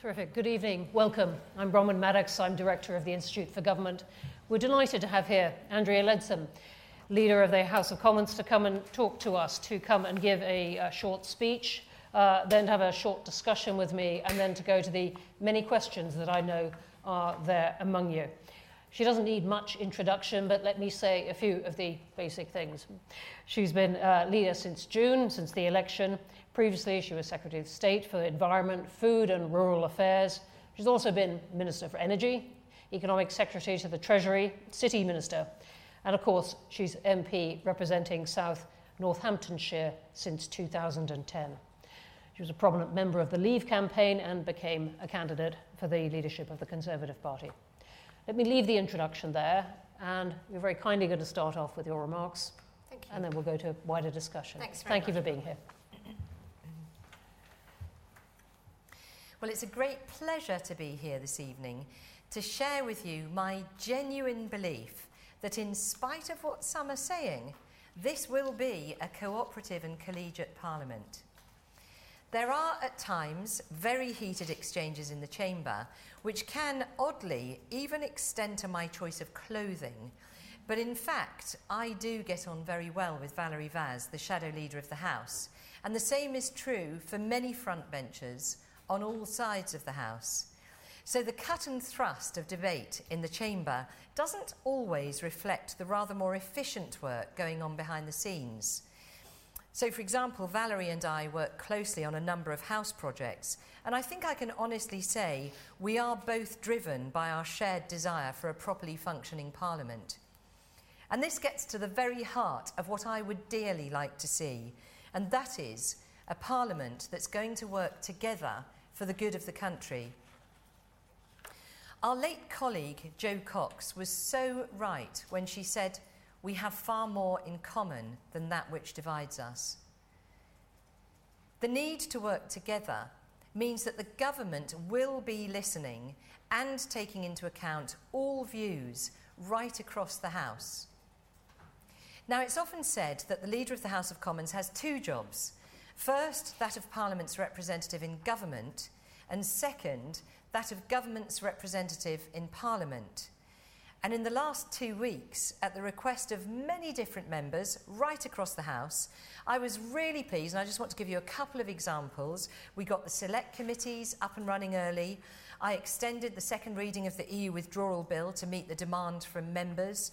Terrific. Good evening. Welcome. I'm Bronwen Maddox. I'm Director of the Institute for Government. We're delighted to have here Andrea Leadsom, Leader of the House of Commons, to come and talk to us, to come and give a, a short speech, uh, then to have a short discussion with me, and then to go to the many questions that I know are there among you. She doesn't need much introduction, but let me say a few of the basic things. She's been uh, leader since June, since the election. Previously, she was Secretary of State for Environment, Food and Rural Affairs. She's also been Minister for Energy, Economic Secretary to the Treasury, City Minister, and of course, she's MP representing South Northamptonshire since 2010. She was a prominent member of the Leave campaign and became a candidate for the leadership of the Conservative Party. Let me leave the introduction there, and you're very kindly going to start off with your remarks. Thank you. And then we'll go to a wider discussion. Thanks very Thank you for being here. Well, it's a great pleasure to be here this evening to share with you my genuine belief that, in spite of what some are saying, this will be a cooperative and collegiate parliament. There are at times very heated exchanges in the chamber, which can oddly even extend to my choice of clothing. But in fact, I do get on very well with Valerie Vaz, the shadow leader of the House. And the same is true for many front benchers on all sides of the House. So the cut and thrust of debate in the chamber doesn't always reflect the rather more efficient work going on behind the scenes. So, for example, Valerie and I work closely on a number of house projects, and I think I can honestly say we are both driven by our shared desire for a properly functioning parliament. And this gets to the very heart of what I would dearly like to see, and that is a parliament that's going to work together for the good of the country. Our late colleague, Jo Cox, was so right when she said, We have far more in common than that which divides us. The need to work together means that the government will be listening and taking into account all views right across the House. Now, it's often said that the Leader of the House of Commons has two jobs first, that of Parliament's representative in government, and second, that of government's representative in Parliament. And in the last two weeks, at the request of many different members right across the House, I was really pleased, and I just want to give you a couple of examples. We got the select committees up and running early. I extended the second reading of the EU withdrawal bill to meet the demand from members.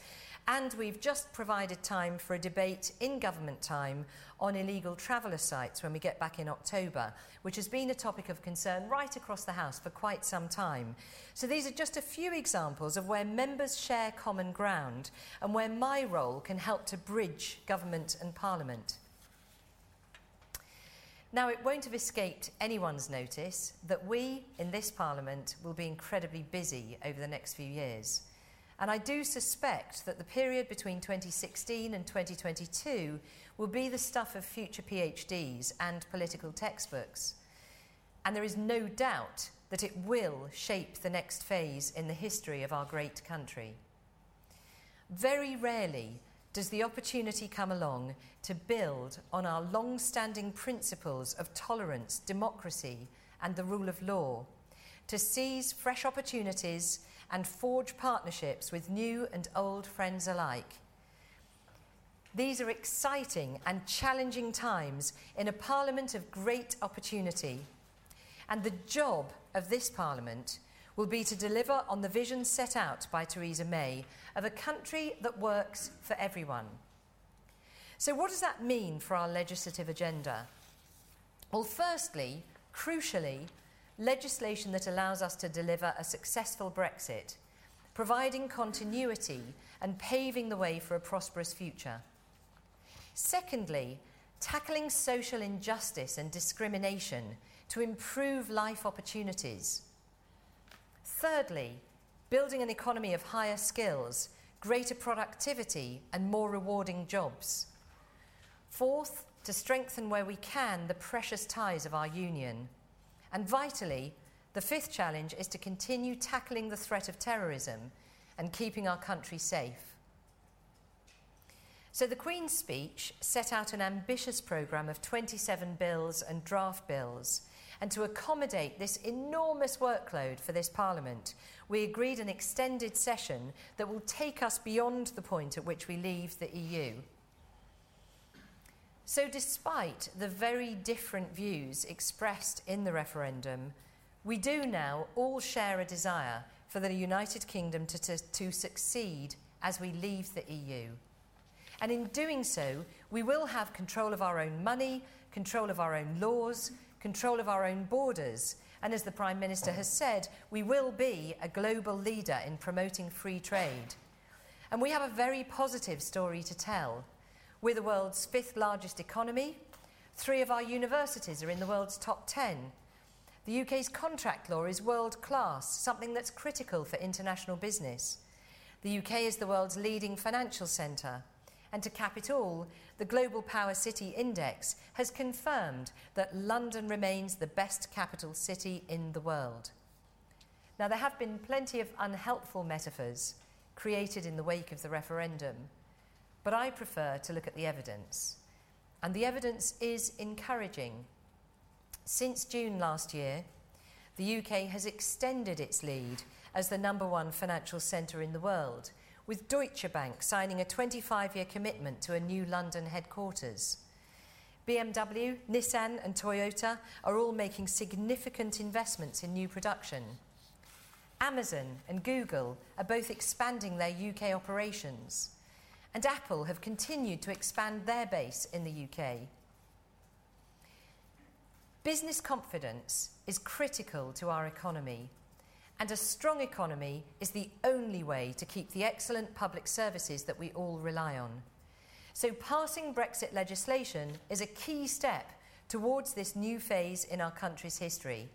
And we've just provided time for a debate in government time on illegal traveller sites when we get back in October, which has been a topic of concern right across the House for quite some time. So these are just a few examples of where members share common ground and where my role can help to bridge government and Parliament. Now, it won't have escaped anyone's notice that we in this Parliament will be incredibly busy over the next few years. And I do suspect that the period between 2016 and 2022 will be the stuff of future PhDs and political textbooks. And there is no doubt that it will shape the next phase in the history of our great country. Very rarely does the opportunity come along to build on our long standing principles of tolerance, democracy, and the rule of law, to seize fresh opportunities and forge partnerships with new and old friends alike. These are exciting and challenging times in a parliament of great opportunity. And the job of this parliament will be to deliver on the vision set out by Theresa May of a country that works for everyone. So, what does that mean for our legislative agenda? Well, firstly, crucially, legislation that allows us to deliver a successful Brexit, providing continuity and paving the way for a prosperous future. Secondly, tackling social injustice and discrimination to improve life opportunities. Thirdly, building an economy of higher skills, greater productivity, and more rewarding jobs. Fourth, to strengthen where we can the precious ties of our union. And vitally, the fifth challenge is to continue tackling the threat of terrorism and keeping our country safe. So, the Queen's speech set out an ambitious programme of 27 bills and draft bills, And to accommodate this enormous workload for this Parliament, we agreed an extended session that will take us beyond the point at which we leave the EU. So, despite the very different views expressed in the referendum, we do now all share a desire for the United Kingdom to, to, to succeed as we leave the EU. And in doing so, we will have control of our own money, control of our own laws, control of our own borders. And as the Prime Minister has said, we will be a global leader in promoting free trade. And we have a very positive story to tell. We're the world's fifth largest economy. Three of our universities are in the world's top 10. The UK's contract law is world class, something that's critical for international business. The UK is the world's leading financial centre. And to cap it all, the Global Power City Index has confirmed that London remains the best capital city in the world. Now, there have been plenty of unhelpful metaphors created in the wake of the referendum, but I prefer to look at the evidence. And the evidence is encouraging. Since June last year, the UK has extended its lead as the number one financial centre in the world with Deutsche Bank signing a 25 year commitment to a new London headquarters. BMW, Nissan, and Toyota are all making significant investments in new production. Amazon and Google are both expanding their UK operations, and Apple have continued to expand their base in the UK. Business confidence is critical to our economy and a strong economy is the only way to keep the excellent public services that we all rely on. So, passing Brexit legislation is a key step towards this new phase in our country's history.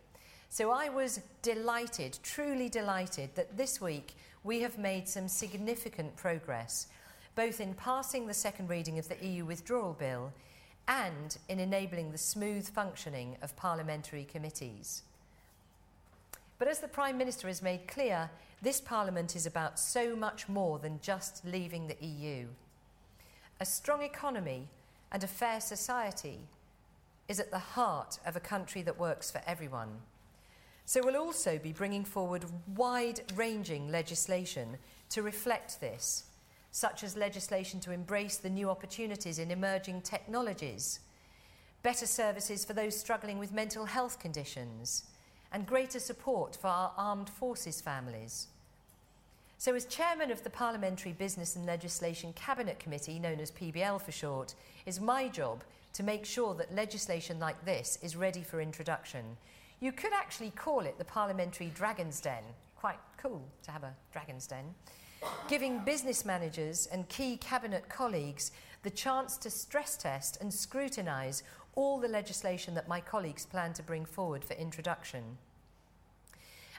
So, I was delighted, truly delighted, that this week we have made some significant progress, both in passing the second reading of the EU withdrawal bill and in enabling the smooth functioning of parliamentary committees. But as the Prime Minister has made clear, this Parliament is about so much more than just leaving the EU. A strong economy and a fair society is at the heart of a country that works for everyone. So we'll also be bringing forward wide ranging legislation to reflect this, such as legislation to embrace the new opportunities in emerging technologies, better services for those struggling with mental health conditions, and greater support for our armed forces families. So, as chairman of the Parliamentary Business and Legislation Cabinet Committee, known as PBL for short, is my job to make sure that legislation like this is ready for introduction. You could actually call it the Parliamentary Dragon's Den. Quite cool to have a Dragon's Den. Giving business managers and key cabinet colleagues the chance to stress test and scrutinise all the legislation that my colleagues plan to bring forward for introduction.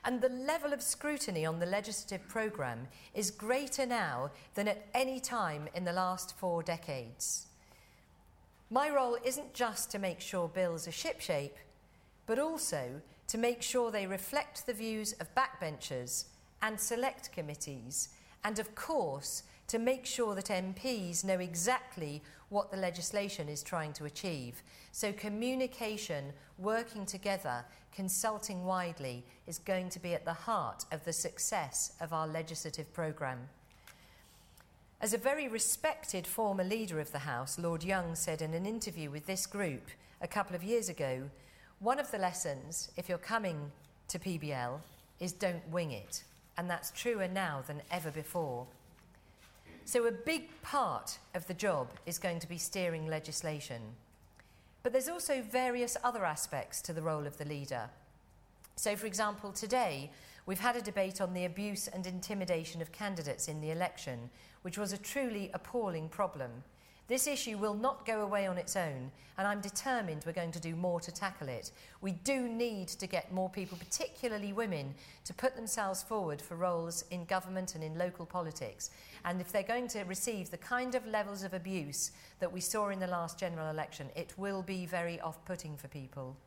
And the level of scrutiny on the legislative programme is greater now than at any time in the last four decades. My role isn't just to make sure bills are shipshape, but also to make sure they reflect the views of backbenchers and select committees, and of course, to make sure that MPs know exactly what the legislation is trying to achieve. So, communication, working together, consulting widely is going to be at the heart of the success of our legislative programme. As a very respected former leader of the House, Lord Young said in an interview with this group a couple of years ago one of the lessons, if you're coming to PBL, is don't wing it. And that's truer now than ever before. So, a big part of the job is going to be steering legislation. But there's also various other aspects to the role of the leader. So, for example, today we've had a debate on the abuse and intimidation of candidates in the election, which was a truly appalling problem. This issue will not go away on its own, and I'm determined we're going to do more to tackle it. We do need to get more people, particularly women, to put themselves forward for roles in government and in local politics. And if they're going to receive the kind of levels of abuse that we saw in the last general election, it will be very off putting for people.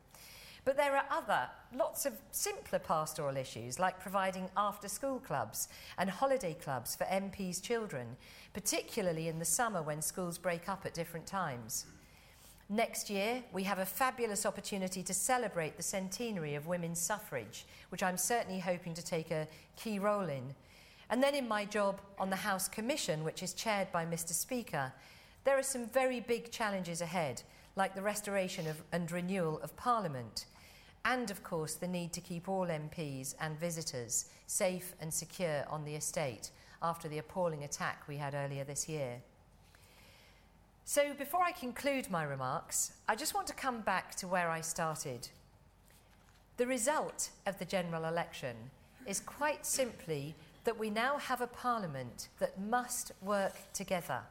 But there are other, lots of simpler pastoral issues, like providing after school clubs and holiday clubs for MPs' children, particularly in the summer when schools break up at different times. Next year, we have a fabulous opportunity to celebrate the centenary of women's suffrage, which I'm certainly hoping to take a key role in. And then in my job on the House Commission, which is chaired by Mr. Speaker, there are some very big challenges ahead, like the restoration of, and renewal of Parliament, and of course the need to keep all MPs and visitors safe and secure on the estate after the appalling attack we had earlier this year. So, before I conclude my remarks, I just want to come back to where I started. The result of the general election is quite simply that we now have a parliament that must work together.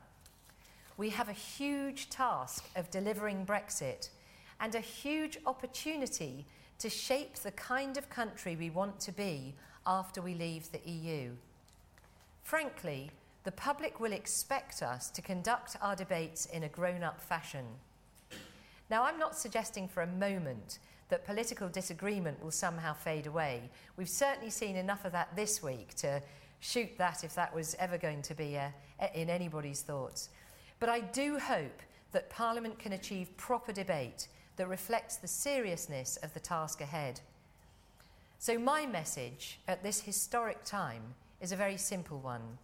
We have a huge task of delivering Brexit and a huge opportunity to shape the kind of country we want to be after we leave the EU. Frankly, the public will expect us to conduct our debates in a grown up fashion. Now, I'm not suggesting for a moment that political disagreement will somehow fade away. We've certainly seen enough of that this week to shoot that if that was ever going to be uh, in anybody's thoughts. But I do hope that Parliament can achieve proper debate that reflects the seriousness of the task ahead. So, my message at this historic time is a very simple one.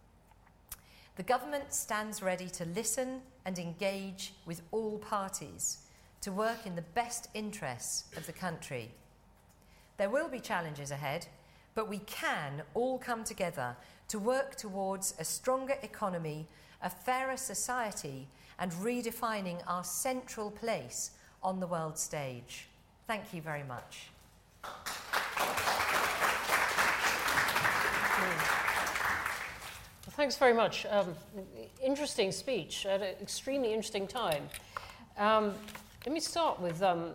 The government stands ready to listen and engage with all parties to work in the best interests of the country. There will be challenges ahead, but we can all come together to work towards a stronger economy, a fairer society, and redefining our central place on the world stage. Thank you very much. Thanks very much. Um, interesting speech at an extremely interesting time. Um, let me start with um,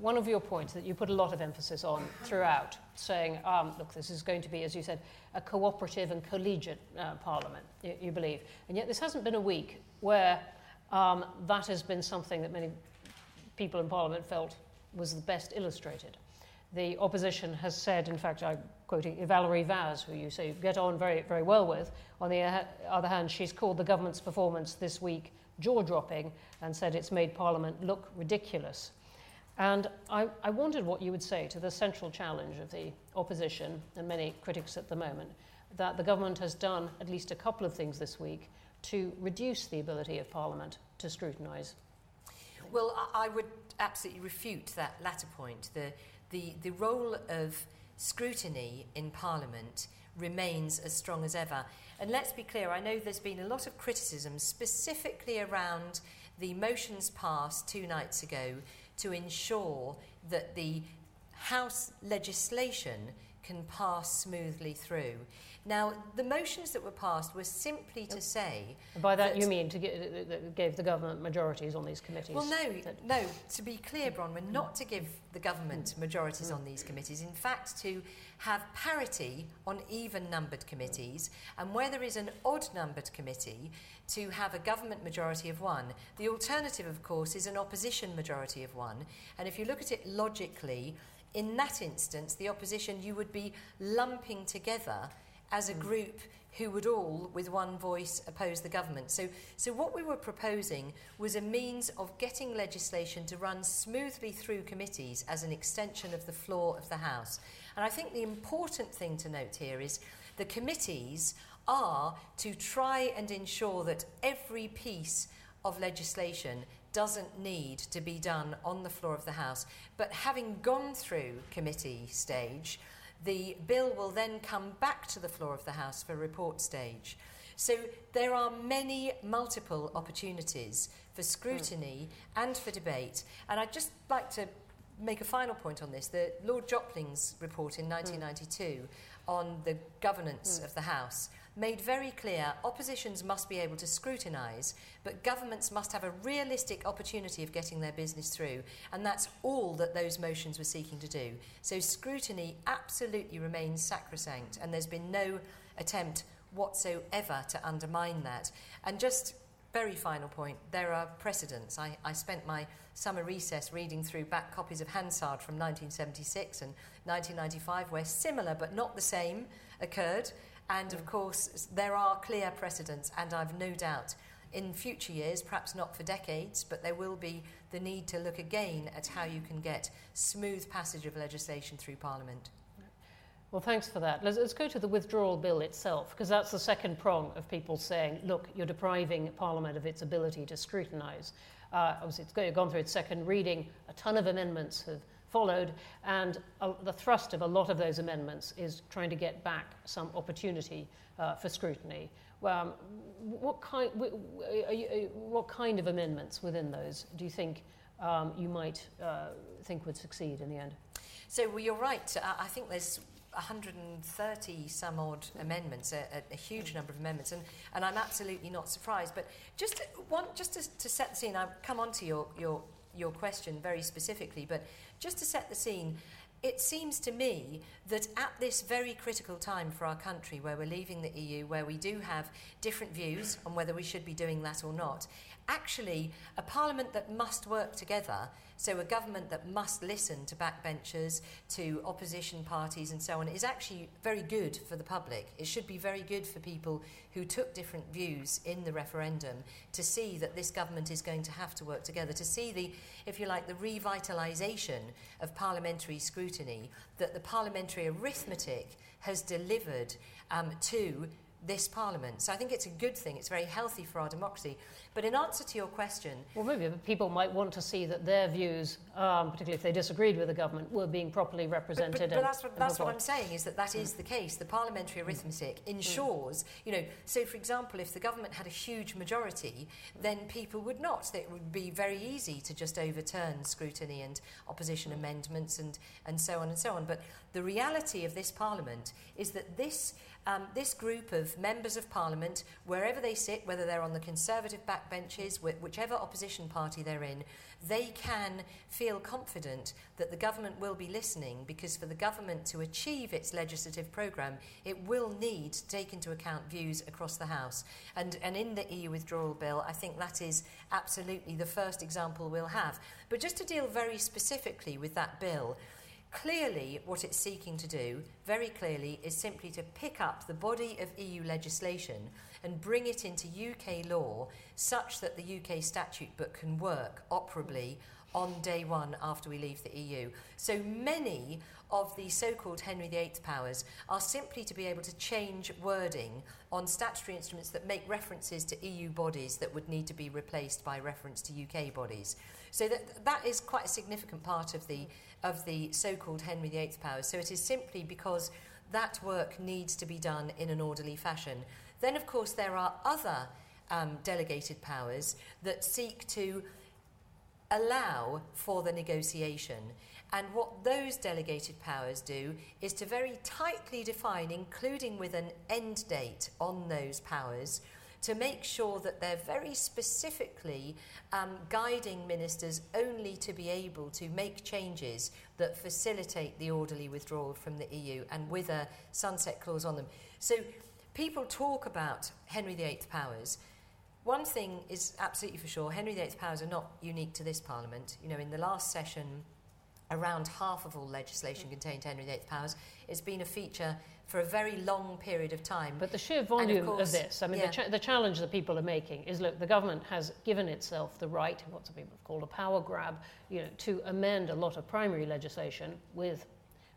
one of your points that you put a lot of emphasis on throughout, saying, um, look, this is going to be, as you said, a cooperative and collegiate uh, parliament, you, you, believe. And yet this hasn't been a week where um, that has been something that many people in parliament felt was the best illustrated the opposition has said, in fact, I'm quoting Valerie Vaz, who you say you get on very, very well with. On the other hand, she's called the government's performance this week jaw dropping and said it's made Parliament look ridiculous. And I, I, wondered what you would say to the central challenge of the opposition and many critics at the moment that the government has done at least a couple of things this week to reduce the ability of Parliament to scrutinise. Well, I would absolutely refute that latter point. The, the, the role of scrutiny in Parliament remains as strong as ever. And let's be clear, I know there's been a lot of criticism specifically around the motions passed two nights ago to ensure that the House legislation can pass smoothly through. Now, the motions that were passed were simply to say. And by that, that you mean to give, that gave the government majorities on these committees? Well, no, no. To be clear, Bronwen, not to give the government mm. majorities mm. on these committees. In fact, to have parity on even-numbered committees, and where there is an odd-numbered committee, to have a government majority of one. The alternative, of course, is an opposition majority of one. And if you look at it logically, in that instance, the opposition you would be lumping together as a mm. group who would all, with one voice, oppose the government. So, so what we were proposing was a means of getting legislation to run smoothly through committees as an extension of the floor of the House. And I think the important thing to note here is the committees are to try and ensure that every piece of legislation doesn't need to be done on the floor of the House. But having gone through committee stage, the bill will then come back to the floor of the House for report stage. So there are many multiple opportunities for scrutiny mm. and for debate. And I'd just like to make a final point on this. The Lord Jopling's report in 1992 mm. on the governance mm. of the House made very clear oppositions must be able to scrutinise, but governments must have a realistic opportunity of getting their business through. And that's all that those motions were seeking to do. So scrutiny absolutely remains sacrosanct, and there's been no attempt whatsoever to undermine that. And just very final point there are precedents. I, I spent my summer recess reading through back copies of Hansard from 1976 and 1995, where similar but not the same occurred. And of course, there are clear precedents, and I've no doubt in future years, perhaps not for decades, but there will be the need to look again at how you can get smooth passage of legislation through Parliament. Well, thanks for that. Let's, let's go to the withdrawal bill itself, because that's the second prong of people saying, look, you're depriving Parliament of its ability to scrutinise. Uh, obviously, it's gone through its second reading. A ton of amendments have followed, and uh, the thrust of a lot of those amendments is trying to get back some opportunity uh, for scrutiny. Um, what, kind, you, what kind of amendments within those do you think um, you might uh, think would succeed in the end? So, well, you're right. I think there's 130 some odd amendments, a, a, huge number of amendments, and, and I'm absolutely not surprised. But just to, just to, to set the scene, I'll come on to your, your, your question very specifically, but just to set the scene, it seems to me that at this very critical time for our country, where we're leaving the EU, where we do have different views on whether we should be doing that or not, actually, a parliament that must work together so a government that must listen to backbenchers, to opposition parties and so on is actually very good for the public. It should be very good for people who took different views in the referendum to see that this government is going to have to work together, to see the, if you like, the revitalisation of parliamentary scrutiny that the parliamentary arithmetic has delivered um, to this parliament. So I think it's a good thing. It's very healthy for our democracy. But in answer to your question. Well, maybe people might want to see that their views, um, particularly if they disagreed with the government, were being properly represented. But, but, but that's, what, that's what I'm saying, is that that is the case. The parliamentary arithmetic mm. ensures, you know, so for example, if the government had a huge majority, then people would not. It would be very easy to just overturn scrutiny and opposition amendments and, and so on and so on. But the reality of this parliament is that this um, this group of members of parliament, wherever they sit, whether they're on the Conservative backbenches, wh- whichever opposition party they're in, they can feel confident that the government will be listening because for the government to achieve its legislative programme, it will need to take into account views across the House. And, and in the EU withdrawal bill, I think that is absolutely the first example we'll have. But just to deal very specifically with that bill, Clearly, what it's seeking to do, very clearly, is simply to pick up the body of EU legislation and bring it into UK law such that the UK statute book can work operably on day one after we leave the EU. So many of the so called Henry VIII powers are simply to be able to change wording on statutory instruments that make references to EU bodies that would need to be replaced by reference to UK bodies. So that, that is quite a significant part of the of the so called Henry VIII powers. So it is simply because that work needs to be done in an orderly fashion. Then, of course, there are other um, delegated powers that seek to allow for the negotiation. And what those delegated powers do is to very tightly define, including with an end date on those powers, to make sure that they're very specifically um, guiding ministers only to be able to make changes that facilitate the orderly withdrawal from the EU and with a sunset clause on them. So people talk about Henry VIII powers. One thing is absolutely for sure Henry VIII powers are not unique to this Parliament. You know, in the last session, around half of all legislation contained Henry VIII powers. It's been a feature for a very long period of time. But the sheer volume of, course, of, this, I mean, yeah. the, cha- the, challenge that people are making is look, the government has given itself the right, what some people have called a power grab, you know, to amend a lot of primary legislation with,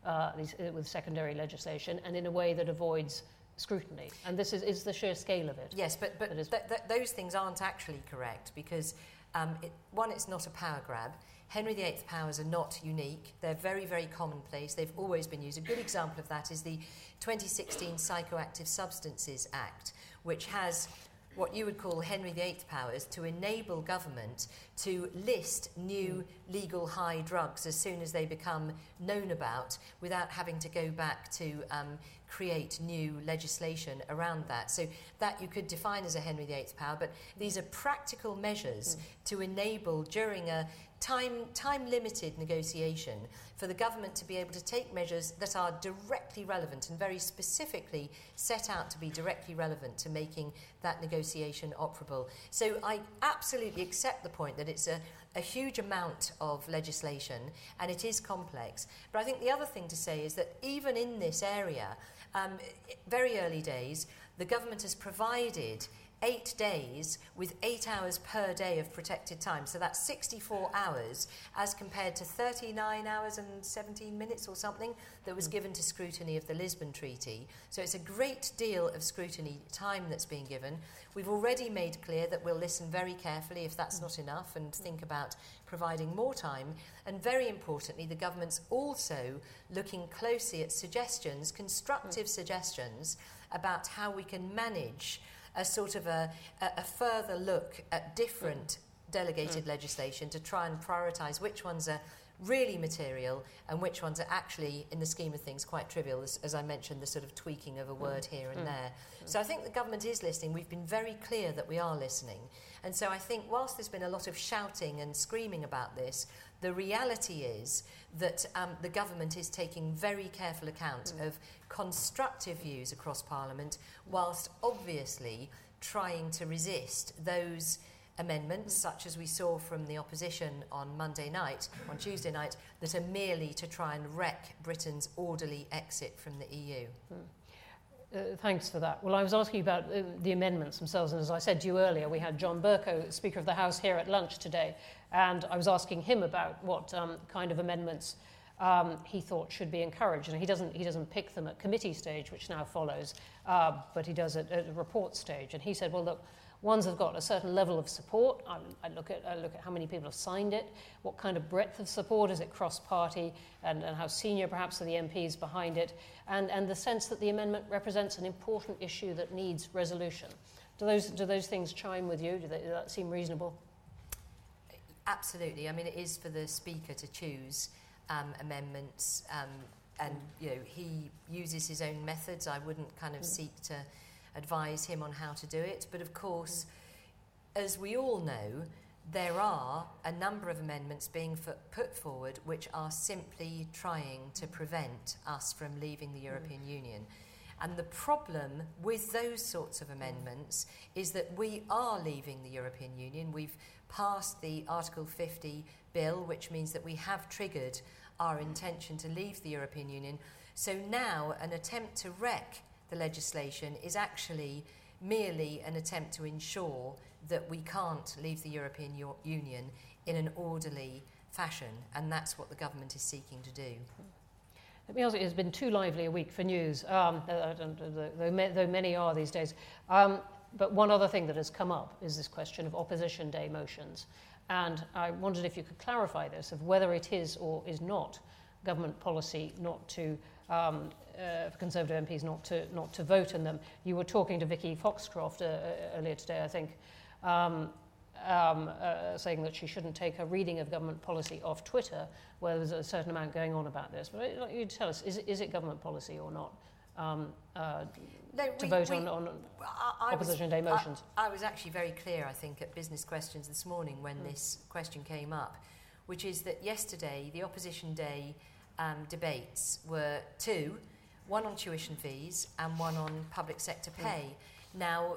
uh, these, uh, with secondary legislation and in a way that avoids scrutiny. And this is, is the sheer scale of it. Yes, but, but th- th- those things aren't actually correct because, um, it, one, it's not a power grab. Henry VIII powers are not unique. They're very, very commonplace. They've always been used. A good example of that is the 2016 Psychoactive Substances Act, which has what you would call Henry VIII powers to enable government to list new legal high drugs as soon as they become known about without having to go back to um, create new legislation around that. So that you could define as a Henry VIII power, but these are practical measures mm. to enable during a time, time limited negotiation for the government to be able to take measures that are directly relevant and very specifically set out to be directly relevant to making that negotiation operable. So I absolutely accept the point that it's a, a huge amount of legislation and it is complex. But I think the other thing to say is that even in this area, um, very early days, the government has provided eight days with eight hours per day of protected time. So that's 64 hours as compared to 39 hours and 17 minutes or something that was hmm. given to scrutiny of the Lisbon Treaty. So it's a great deal of scrutiny time that's being given. We've already made clear that we'll listen very carefully if that's hmm. not enough and think about providing more time. And very importantly, the government's also looking closely at suggestions, hmm. constructive suggestions, about how we can manage a sort of a, a, further look at different mm. delegated mm. legislation to try and prioritise which ones are really material and which ones are actually, in the scheme of things, quite trivial, as, as I mentioned, the sort of tweaking of a mm. word here and mm. there. Mm. So I think the government is listening. We've been very clear that we are listening. And so I think, whilst there's been a lot of shouting and screaming about this, the reality is that um, the government is taking very careful account of constructive views across Parliament, whilst obviously trying to resist those amendments, such as we saw from the opposition on Monday night, on Tuesday night, that are merely to try and wreck Britain's orderly exit from the EU. Uh, thanks for that. Well, I was asking about uh, the amendments themselves, and as I said to you earlier, we had John Bercow, Speaker of the House, here at lunch today, and I was asking him about what um, kind of amendments um, he thought should be encouraged. And he doesn't, he doesn't pick them at committee stage, which now follows, uh, but he does at a report stage. And he said, well, look, Ones have got a certain level of support. I, I, look at, I look at how many people have signed it, what kind of breadth of support, is it cross-party, and, and how senior perhaps are the MPs behind it, and, and the sense that the amendment represents an important issue that needs resolution. Do those, do those things chime with you? Do, they, do that seem reasonable? Absolutely. I mean, it is for the Speaker to choose um, amendments, um, and you know he uses his own methods. I wouldn't kind of mm. seek to advise him on how to do it. But of course, as we all know, there are a number of amendments being put forward which are simply trying to prevent us from leaving the European mm. Union. And the problem with those sorts of amendments is that we are leaving the European Union. We've passed the Article 50 bill, which means that we have triggered our intention to leave the European Union. So now an attempt to wreck the legislation is actually merely an attempt to ensure that we can't leave the European Union in an orderly fashion, and that's what the government is seeking to do. Let me ask you, it's been too lively a week for news, um, though, many are these days. Um, but one other thing that has come up is this question of opposition day motions. And I wondered if you could clarify this, of whether it is or is not government policy not to um, uh, for Conservative MPs not to, not to vote in them. You were talking to Vicky Foxcroft uh, uh, earlier today, I think, um, um, uh, saying that she shouldn't take her reading of government policy off Twitter, where there's a certain amount going on about this. But you tell us, is, is it government policy or not? Um, uh, no, to we, vote we, on, on I, I opposition was, day motions. I, I was actually very clear, I think, at business questions this morning when mm. this question came up, which is that yesterday the opposition day um, debates were two one on tuition fees and one on public sector pay. Mm. Now,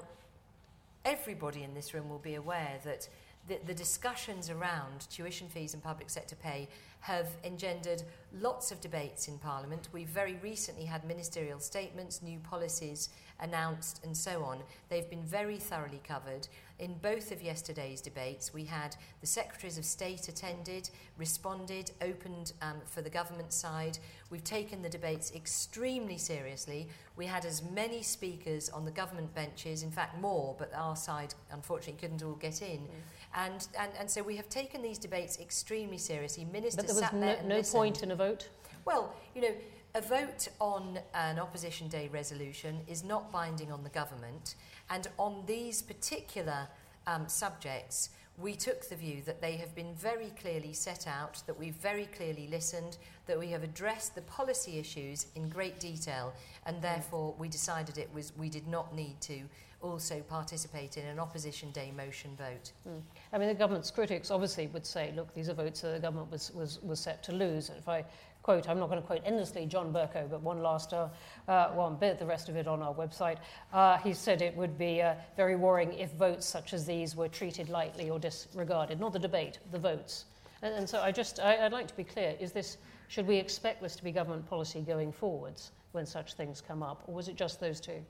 everybody in this room will be aware that the, the, discussions around tuition fees and public sector pay have engendered lots of debates in Parliament. We've very recently had ministerial statements, new policies announced, and so on. They've been very thoroughly covered. In both of yesterday's debates, we had the Secretaries of State attended, responded, opened um, for the government side. We've taken the debates extremely seriously. We had as many speakers on the government benches, in fact, more, but our side unfortunately couldn't all get in. Mm. And, and, and so we have taken these debates extremely seriously. Ministers but there was no, no point in a vote? Well, you know, a vote on an opposition day resolution is not binding on the government, and on these particular um, subjects, we took the view that they have been very clearly set out, that we've very clearly listened, that we have addressed the policy issues in great detail, and therefore we decided it was we did not need to also participate in an opposition day motion vote. Mm. I mean, the government's critics obviously would say, look, these are votes that the government was, was, was set to lose. And if I quote, I'm not going to quote endlessly John Bercow, but one last uh, uh, one bit, the rest of it on our website. Uh, he said it would be uh, very worrying if votes such as these were treated lightly or disregarded. Not the debate, the votes. And, and so I just, I, would like to be clear, is this, should we expect this to be government policy going forwards when such things come up, or was it just those two?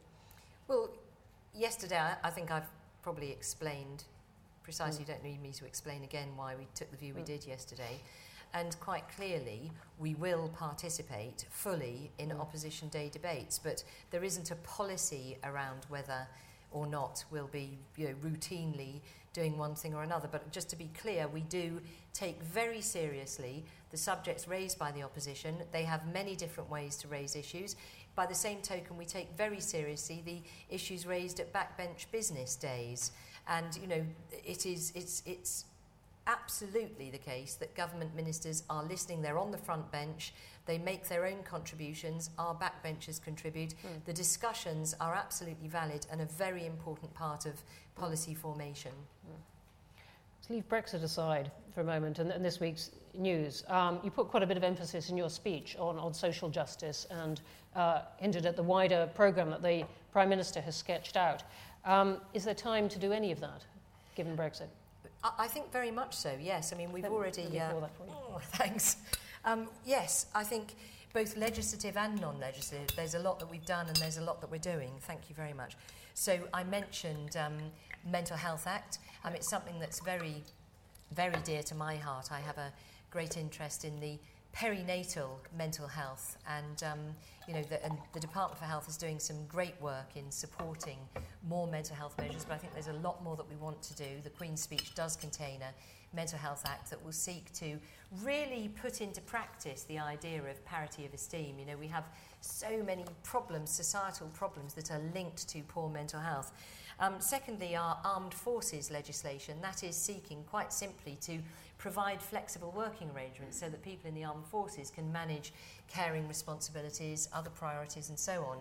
Well, yesterday I, I think I've probably explained precisely. Mm. You don't need me to explain again why we took the view mm. we did yesterday. And quite clearly, we will participate fully in mm. Opposition Day debates, but there isn't a policy around whether or not we'll be you know, routinely doing one thing or another. But just to be clear, we do take very seriously the subjects raised by the opposition. They have many different ways to raise issues. By the same token, we take very seriously the issues raised at backbench business days. And, you know, it is, it's, it's absolutely the case that government ministers are listening. They're on the front bench. They make their own contributions. Our backbenchers contribute. Mm. The discussions are absolutely valid and a very important part of policy formation. Mm. Let's leave Brexit aside for a moment and, and this week's news. Um, you put quite a bit of emphasis in your speech on, on social justice and uh, hinted at the wider programme that the Prime Minister has sketched out. Um, is there time to do any of that, given Brexit? I think very much so, yes. I mean, we've already. Uh, oh, thanks. Um, yes, I think both legislative and non legislative, there's a lot that we've done and there's a lot that we're doing. Thank you very much. So, I mentioned um, Mental Health Act. Um, it's something that's very, very dear to my heart. I have a great interest in the perinatal mental health, and um, you know, the, and the Department for Health is doing some great work in supporting more mental health measures. But I think there's a lot more that we want to do. The Queen's Speech does contain a Mental Health Act that will seek to really put into practice the idea of parity of esteem. You know, we have so many problems, societal problems that are linked to poor mental health. Um, secondly, our armed forces legislation that is seeking quite simply to provide flexible working arrangements so that people in the armed forces can manage caring responsibilities, other priorities, and so on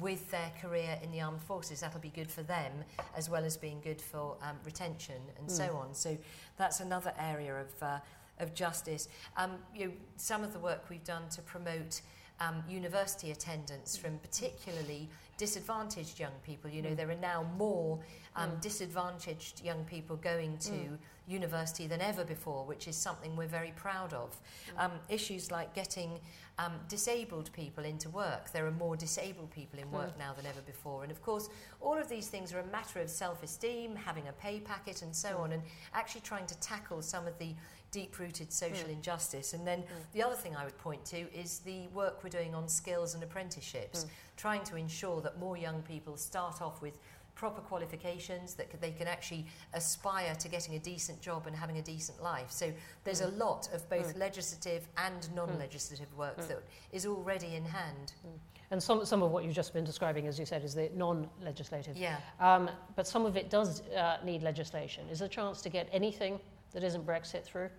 with their career in the armed forces. That'll be good for them as well as being good for um, retention and mm. so on. So that's another area of, uh, of justice. Um, you know, some of the work we've done to promote um, university attendance from particularly disadvantaged young people. You know, mm. there are now more um, mm. disadvantaged young people going to mm. university than ever before, which is something we're very proud of. Mm. Um, issues like getting um, disabled people into work. There are more disabled people in work mm. now than ever before. And of course, all of these things are a matter of self esteem, having a pay packet, and so mm. on, and actually trying to tackle some of the deep rooted social mm. injustice. And then the other thing I would point to is the work we're doing on skills and apprenticeships, trying to ensure that more young people start off with proper qualifications that they can actually aspire to getting a decent job and having a decent life. So there's mm. a lot of both mm. legislative and mm. non-legislative work mm. that is already in hand. Mm. And some, some of what you've just been describing, as you said, is the non-legislative. Yeah. Um, but some of it does uh, need legislation. Is there a chance to get anything that isn't Brexit through?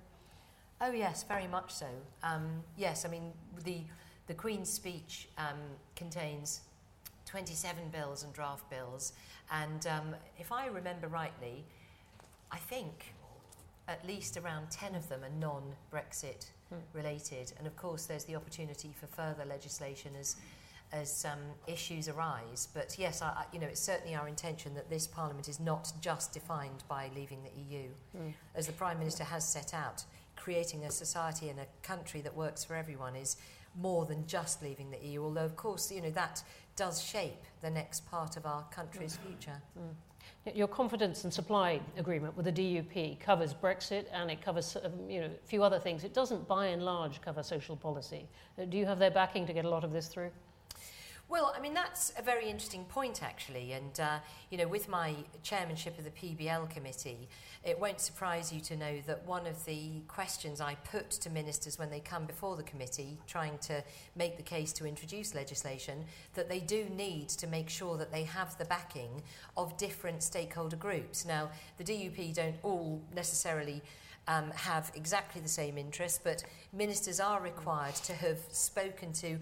Oh yes, very much so. Um, yes, I mean the the Queen's speech um, contains 27 bills and draft bills, and um, if I remember rightly, I think at least around 10 of them are non-Brexit hmm. related, and of course there's the opportunity for further legislation as as um, issues arise. But yes, I, I, you know, it's certainly our intention that this Parliament is not just defined by leaving the EU. Mm. As the Prime Minister has set out, creating a society and a country that works for everyone is more than just leaving the EU, although, of course, you know, that does shape the next part of our country's mm. future. Mm. Your confidence and supply agreement with the DUP covers Brexit and it covers um, you know, a few other things. It doesn't, by and large, cover social policy. Uh, do you have their backing to get a lot of this through? Well, I mean, that's a very interesting point, actually. And, uh, you know, with my chairmanship of the PBL committee, it won't surprise you to know that one of the questions I put to ministers when they come before the committee, trying to make the case to introduce legislation, that they do need to make sure that they have the backing of different stakeholder groups. Now, the DUP don't all necessarily. Um, have exactly the same interests, but ministers are required to have spoken to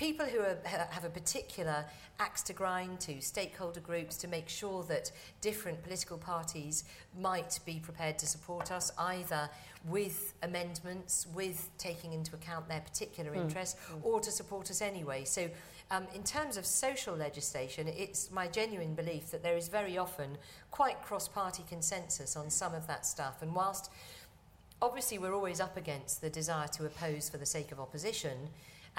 people who are, have a particular axe to grind to, stakeholder groups, to make sure that different political parties might be prepared to support us, either with amendments, with taking into account their particular mm. interests, mm. or to support us anyway. So, um, in terms of social legislation, it's my genuine belief that there is very often quite cross party consensus on some of that stuff. And whilst obviously we're always up against the desire to oppose for the sake of opposition,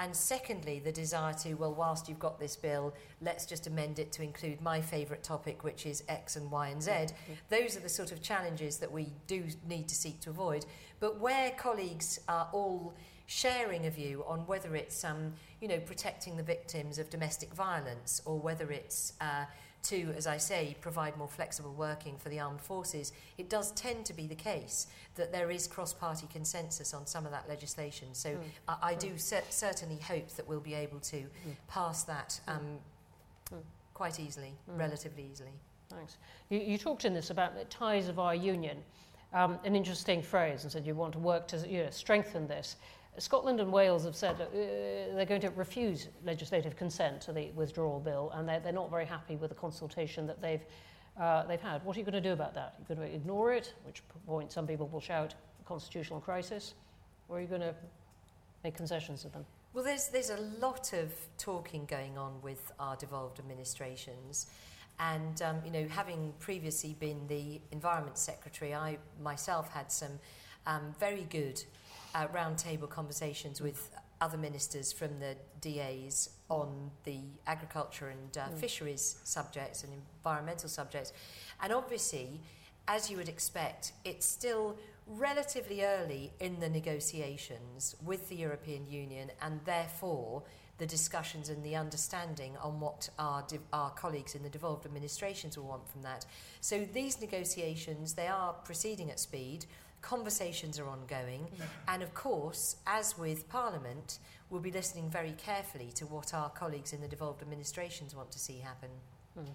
And secondly, the desire to, well, whilst you've got this bill, let's just amend it to include my favourite topic, which is X and Y and Z. Mm-hmm. Those are the sort of challenges that we do need to seek to avoid. But where colleagues are all sharing a view on whether it's, um, you know, protecting the victims of domestic violence or whether it's uh, to, as I say, provide more flexible working for the armed forces, it does tend to be the case that there is cross-party consensus on some of that legislation. So mm. I, I, do mm. cer- certainly hope that we'll be able to mm. pass that mm. um, mm. quite easily, mm. relatively easily. Thanks. You, you talked in this about the ties of our union, um, an interesting phrase, and said you want to work to you know, strengthen this. Scotland and Wales have said uh, they're going to refuse legislative consent to the withdrawal bill, and they're, they're not very happy with the consultation that they've, uh, they've had. What are you going to do about that? Are you going to ignore it, which point some people will shout constitutional crisis, or are you going to make concessions to them? Well, there's, there's a lot of talking going on with our devolved administrations. And, um, you know, having previously been the Environment Secretary, I myself had some um, very good uh, roundtable conversations with other ministers from the DAs on the agriculture and uh, mm. fisheries subjects and environmental subjects. And obviously, as you would expect, it's still relatively early in the negotiations with the European Union and therefore the discussions and the understanding on what our, our colleagues in the devolved administrations will want from that. So these negotiations, they are proceeding at speed conversations are ongoing, and of course, as with Parliament, we'll be listening very carefully to what our colleagues in the devolved administrations want to see happen. Mm.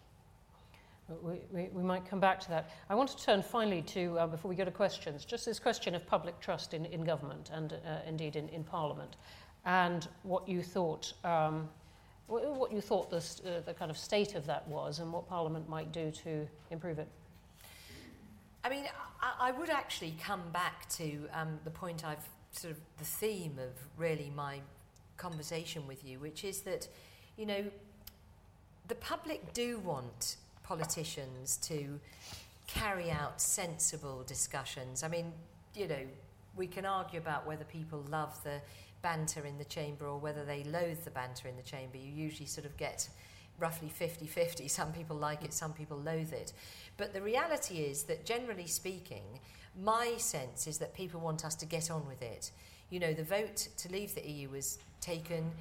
We, we, we, might come back to that. I want to turn finally to, uh, before we go to questions, just this question of public trust in, in government and uh, indeed in, in Parliament, and what you thought, um, what you thought the, uh, the kind of state of that was, and what Parliament might do to improve it. I mean, I, I would actually come back to um, the point I've sort of the theme of really my conversation with you, which is that, you know, the public do want politicians to carry out sensible discussions. I mean, you know, we can argue about whether people love the banter in the chamber or whether they loathe the banter in the chamber. You usually sort of get roughly 50 50. Some people like it, some people loathe it. But the reality is that generally speaking, my sense is that people want us to get on with it. You know, the vote to leave the EU was taken.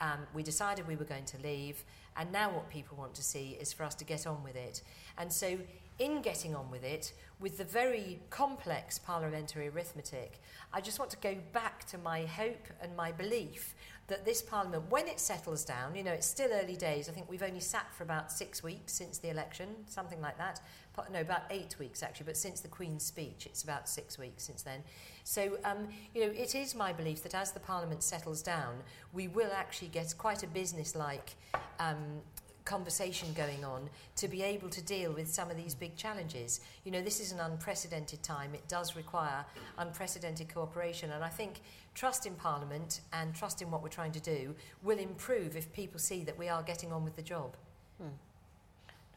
Um, we decided we were going to leave, and now what people want to see is for us to get on with it. And so, in getting on with it, with the very complex parliamentary arithmetic, I just want to go back to my hope and my belief that this Parliament, when it settles down, you know, it's still early days. I think we've only sat for about six weeks since the election, something like that. No, about eight weeks actually, but since the Queen's speech, it's about six weeks since then. So, um, you know, it is my belief that as the Parliament settles down, we will actually get quite a business-like um, conversation going on to be able to deal with some of these big challenges. You know, this is an unprecedented time. It does require unprecedented cooperation. And I think trust in Parliament and trust in what we're trying to do will improve if people see that we are getting on with the job. Hmm.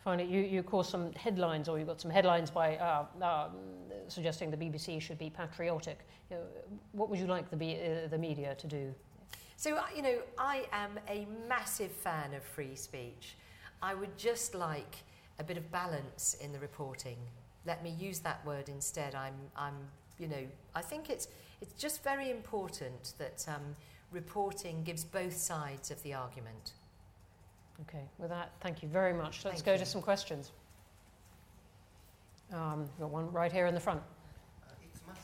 Finally, you, you caused some headlines, or you got some headlines by uh, uh, suggesting the BBC should be patriotic. You know, what would you like the, uh, the media to do? So, uh, you know, I am a massive fan of free speech. I would just like a bit of balance in the reporting. Let me use that word instead. I'm, I'm you know, I think it's, it's just very important that um, reporting gives both sides of the argument. Okay, with that, thank you very much. Let's thank go you. to some questions. Um, got one right here in the front.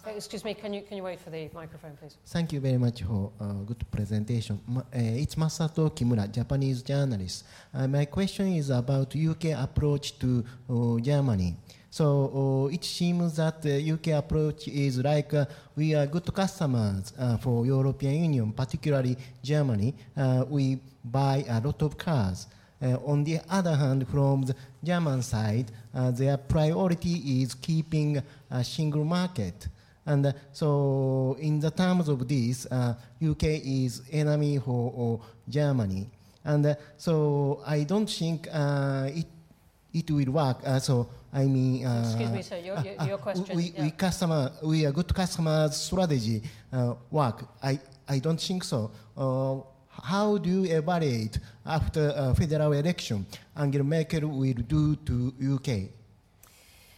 Uh, excuse me, can you, can you wait for the microphone, please? Thank you very much for uh, good presentation. uh, it's Masato Kimura, Japanese journalist. Uh, my question is about UK approach to uh, Germany. So uh, it seems that the UK approach is like uh, we are good customers uh, for European Union, particularly Germany. Uh, we buy a lot of cars. Uh, on the other hand, from the German side, uh, their priority is keeping a single market. And so, in the terms of this, UK is enemy for Germany. And so, I don't think it it will work. so I mean, uh, excuse me, sir. Your, your, your question. We, yeah. we customer, we are good customer strategy uh, work. I, I don't think so. Uh, how do you evaluate after a federal election Angela Merkel will do to UK?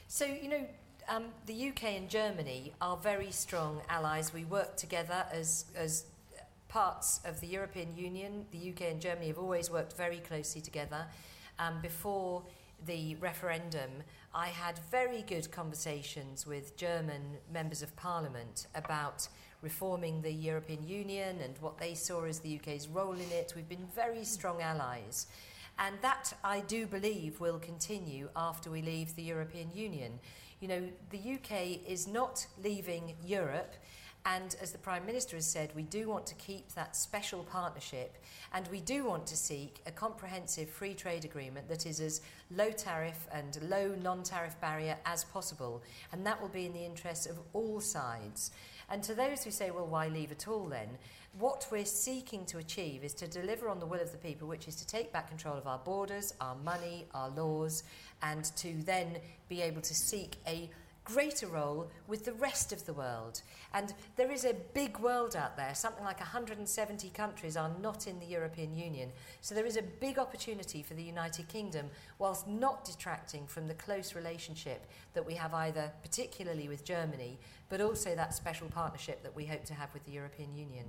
So, you know, um, the UK and Germany are very strong allies. We work together as, as parts of the European Union. The UK and Germany have always worked very closely together. Um, before the referendum, I had very good conversations with German members of parliament about reforming the European Union and what they saw as the UK's role in it. We've been very strong allies. And that, I do believe, will continue after we leave the European Union. You know, the UK is not leaving Europe. And as the Prime Minister has said, we do want to keep that special partnership and we do want to seek a comprehensive free trade agreement that is as low tariff and low non tariff barrier as possible. And that will be in the interests of all sides. And to those who say, well, why leave at all then? What we're seeking to achieve is to deliver on the will of the people, which is to take back control of our borders, our money, our laws, and to then be able to seek a greater role with the rest of the world. And there is a big world out there. Something like 170 countries are not in the European Union. So there is a big opportunity for the United Kingdom, whilst not detracting from the close relationship that we have either particularly with Germany, but also that special partnership that we hope to have with the European Union.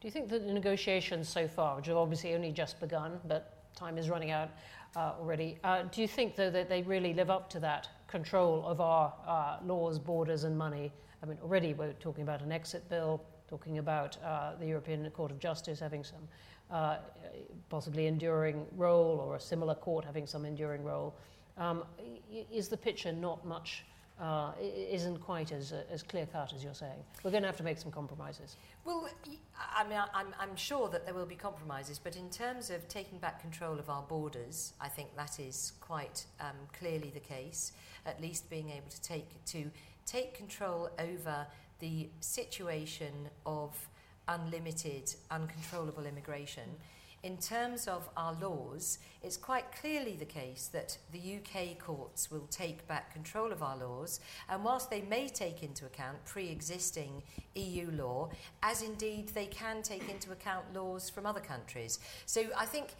Do you think that the negotiations so far, which have obviously only just begun, but time is running out uh, already, uh, do you think, though, that they really live up to that control of our uh, laws, borders, and money? I mean, already we're talking about an exit bill, talking about uh, the European Court of Justice having some uh, possibly enduring role, or a similar court having some enduring role. Um, is the picture not much uh, isn't quite as, uh, as clear cut as you're saying. We're going to have to make some compromises. Well, I mean, I'm, I'm sure that there will be compromises, but in terms of taking back control of our borders, I think that is quite um, clearly the case. At least being able to take to take control over the situation of unlimited, uncontrollable immigration. In terms of our laws, it's quite clearly the case that the UK courts will take back control of our laws, and whilst they may take into account pre existing EU law, as indeed they can take into account laws from other countries. So I think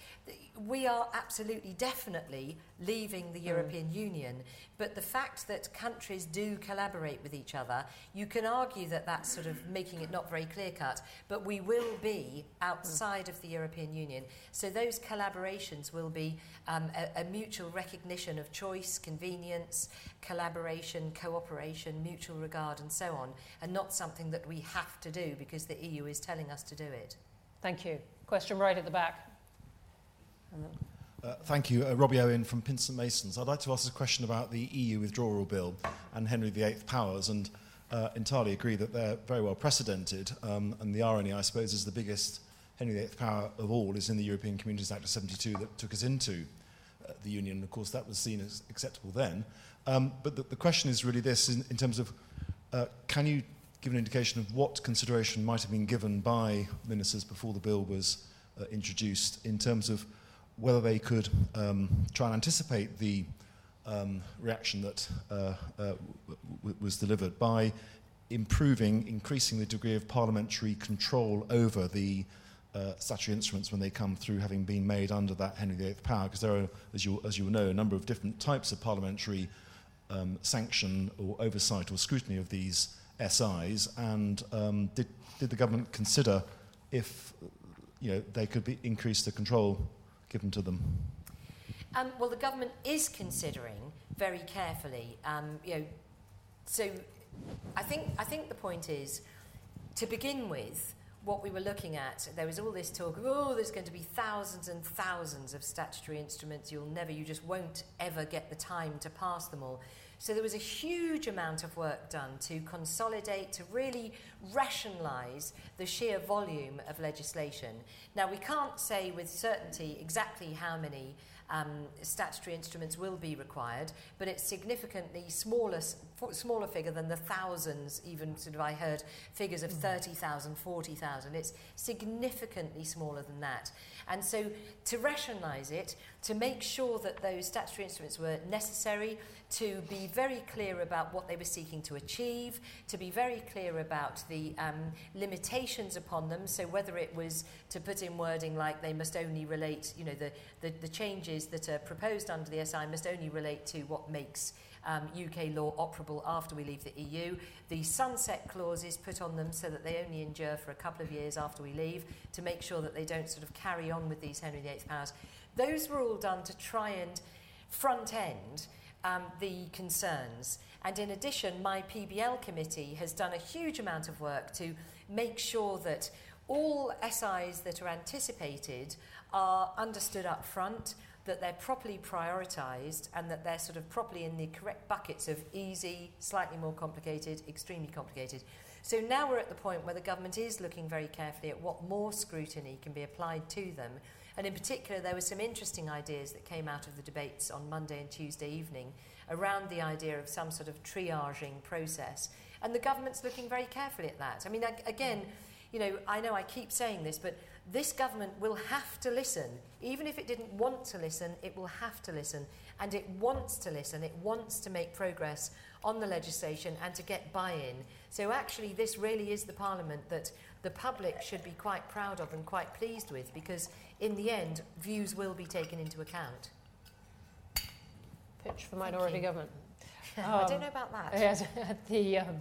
we are absolutely definitely leaving the mm. European Union, but the fact that countries do collaborate with each other, you can argue that that's sort of making it not very clear cut, but we will be outside of the European Union. So those collaborations will be um, a, a mutual recognition of choice, convenience, collaboration, cooperation, mutual regard, and so on, and not something that we have to do because the EU is telling us to do it. Thank you. Question right at the back. Uh, thank you. Uh, Robbie Owen from Pinsent Masons. I'd like to ask a question about the EU withdrawal bill and Henry VIII powers, and uh, entirely agree that they're very well precedented. Um, and the irony, I suppose, is the biggest Henry VIII power of all is in the European Communities Act of 72 that took us into uh, the Union. Of course, that was seen as acceptable then. Um, but the, the, question is really this in, in terms of uh, can you give an indication of what consideration might have been given by ministers before the bill was introduced in terms of whether they could um, try and anticipate the um, reaction that uh, uh, was delivered by improving, increasing the degree of parliamentary control over the uh, statutory instruments when they come through having been made under that Henry VIII power, because there are, as you, as you know, a number of different types of parliamentary um, sanction or oversight or scrutiny of these SIs, and um, did, did the government consider if you know, they could be, increase the control given to them? Um, well, the government is considering very carefully. Um, you know, so I think I think the point is, to begin with, what we were looking at, there was all this talk of oh, there's going to be thousands and thousands of statutory instruments. You'll never, you just won't ever get the time to pass them all. So there was a huge amount of work done to consolidate, to really rationalise the sheer volume of legislation. Now, we can't say with certainty exactly how many um, statutory instruments will be required, but it's significantly smaller, smaller figure than the thousands, even sort of I heard figures of 30,000, 40,000. It's significantly smaller than that. And so to rationalise it, to make sure that those statutory instruments were necessary, to be be very clear about what they were seeking to achieve, to be very clear about the um, limitations upon them. So whether it was to put in wording like they must only relate, you know, the, the, the changes that are proposed under the SI must only relate to what makes um, UK law operable after we leave the EU. The sunset clauses put on them so that they only endure for a couple of years after we leave to make sure that they don't sort of carry on with these Henry VIII powers. Those were all done to try and front end um, the concerns. And in addition, my PBL committee has done a huge amount of work to make sure that all SIs that are anticipated are understood up front, that they're properly prioritised, and that they're sort of properly in the correct buckets of easy, slightly more complicated, extremely complicated. So now we're at the point where the government is looking very carefully at what more scrutiny can be applied to them and in particular, there were some interesting ideas that came out of the debates on Monday and Tuesday evening around the idea of some sort of triaging process. And the government's looking very carefully at that. I mean, again, you know, I know I keep saying this, but this government will have to listen. Even if it didn't want to listen, it will have to listen. And it wants to listen. It wants to make progress on the legislation and to get buy in. So, actually, this really is the parliament that the public should be quite proud of and quite pleased with because in the end, views will be taken into account. Pitch for minority government. Um, I don't know about that. Yes, the um,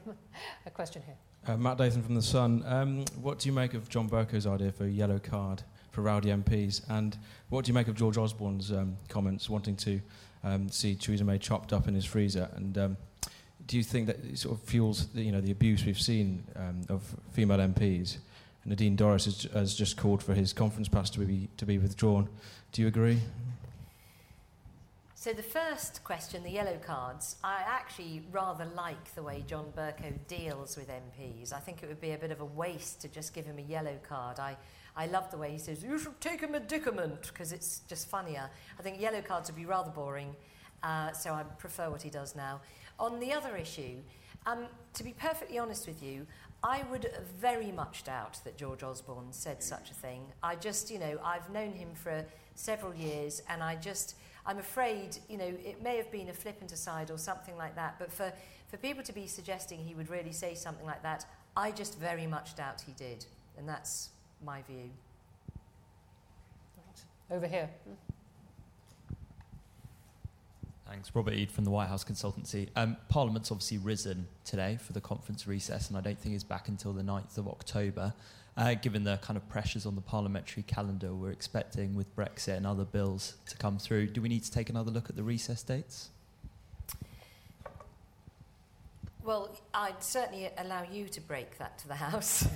a question here. Uh, Matt Dathan from The Sun. Um, what do you make of John Bercow's idea for a yellow card for rowdy MPs? And what do you make of George Osborne's um, comments wanting to um, see Theresa May chopped up in his freezer? And um, do you think that it sort of fuels the, you know, the abuse we've seen um, of female MPs? Nadine Dorries has, has just called for his conference pass to be, to be withdrawn. Do you agree? So the first question, the yellow cards, I actually rather like the way John Bercow deals with MPs. I think it would be a bit of a waste to just give him a yellow card. I, I love the way he says, you should take a medicament, because it's just funnier. I think yellow cards would be rather boring, uh, so I prefer what he does now. On the other issue, um, to be perfectly honest with you, I would very much doubt that George Osborne said such a thing. I just, you know, I've known him for several years and I just, I'm afraid, you know, it may have been a flippant aside or something like that, but for, for people to be suggesting he would really say something like that, I just very much doubt he did. And that's my view. Over here. Thanks. Robert Ead from the White House Consultancy. Um, Parliament's obviously risen today for the conference recess, and I don't think it's back until the 9th of October. Uh, given the kind of pressures on the parliamentary calendar we're expecting with Brexit and other bills to come through, do we need to take another look at the recess dates? Well, I'd certainly allow you to break that to the House.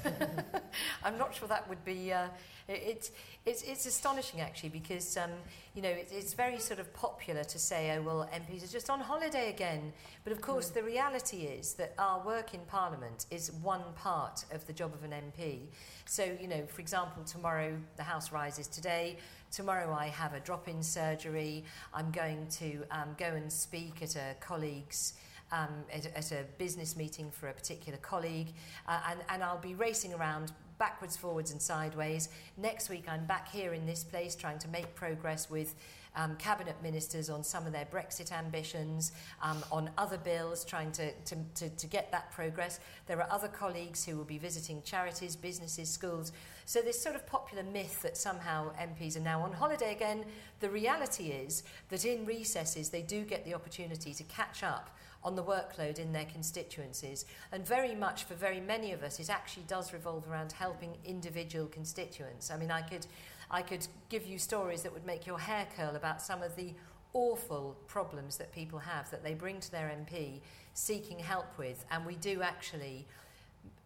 I'm not sure that would be. Uh, it, it's, it's astonishing actually because um, you know it, it's very sort of popular to say, oh well, MPs are just on holiday again. But of course, mm. the reality is that our work in Parliament is one part of the job of an MP. So you know, for example, tomorrow the House rises today. Tomorrow I have a drop-in surgery. I'm going to um, go and speak at a colleague's um, at, at, a business meeting for a particular colleague, uh, and, and I'll be racing around backwards, forwards, and sideways. Next week, I'm back here in this place trying to make progress with um, cabinet ministers on some of their Brexit ambitions, um, on other bills, trying to, to, to, to get that progress. There are other colleagues who will be visiting charities, businesses, schools. So, this sort of popular myth that somehow MPs are now on holiday again, the reality is that in recesses they do get the opportunity to catch up on the workload in their constituencies. And very much for very many of us, it actually does revolve around helping individual constituents. I mean, I could, I could give you stories that would make your hair curl about some of the awful problems that people have that they bring to their MP seeking help with. And we do actually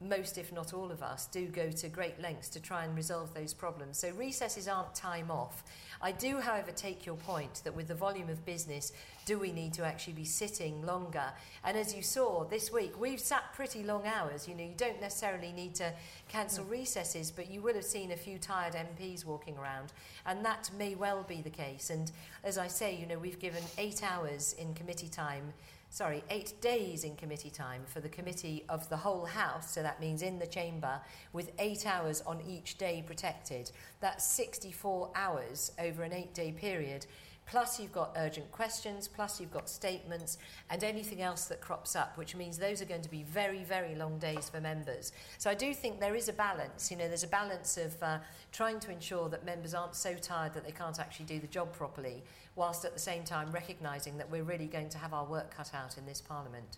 most, if not all of us, do go to great lengths to try and resolve those problems. So recesses aren't time off. I do, however, take your point that with the volume of business, do we need to actually be sitting longer? And as you saw this week, we've sat pretty long hours. You know, you don't necessarily need to cancel hmm. recesses, but you will have seen a few tired MPs walking around, and that may well be the case. And as I say, you know, we've given eight hours in committee time sorry, eight days in committee time for the committee of the whole House, so that means in the chamber, with eight hours on each day protected. That's 64 hours over an eight day period. Plus, you've got urgent questions, plus, you've got statements, and anything else that crops up, which means those are going to be very, very long days for members. So, I do think there is a balance. You know, there's a balance of uh, trying to ensure that members aren't so tired that they can't actually do the job properly, whilst at the same time recognising that we're really going to have our work cut out in this Parliament.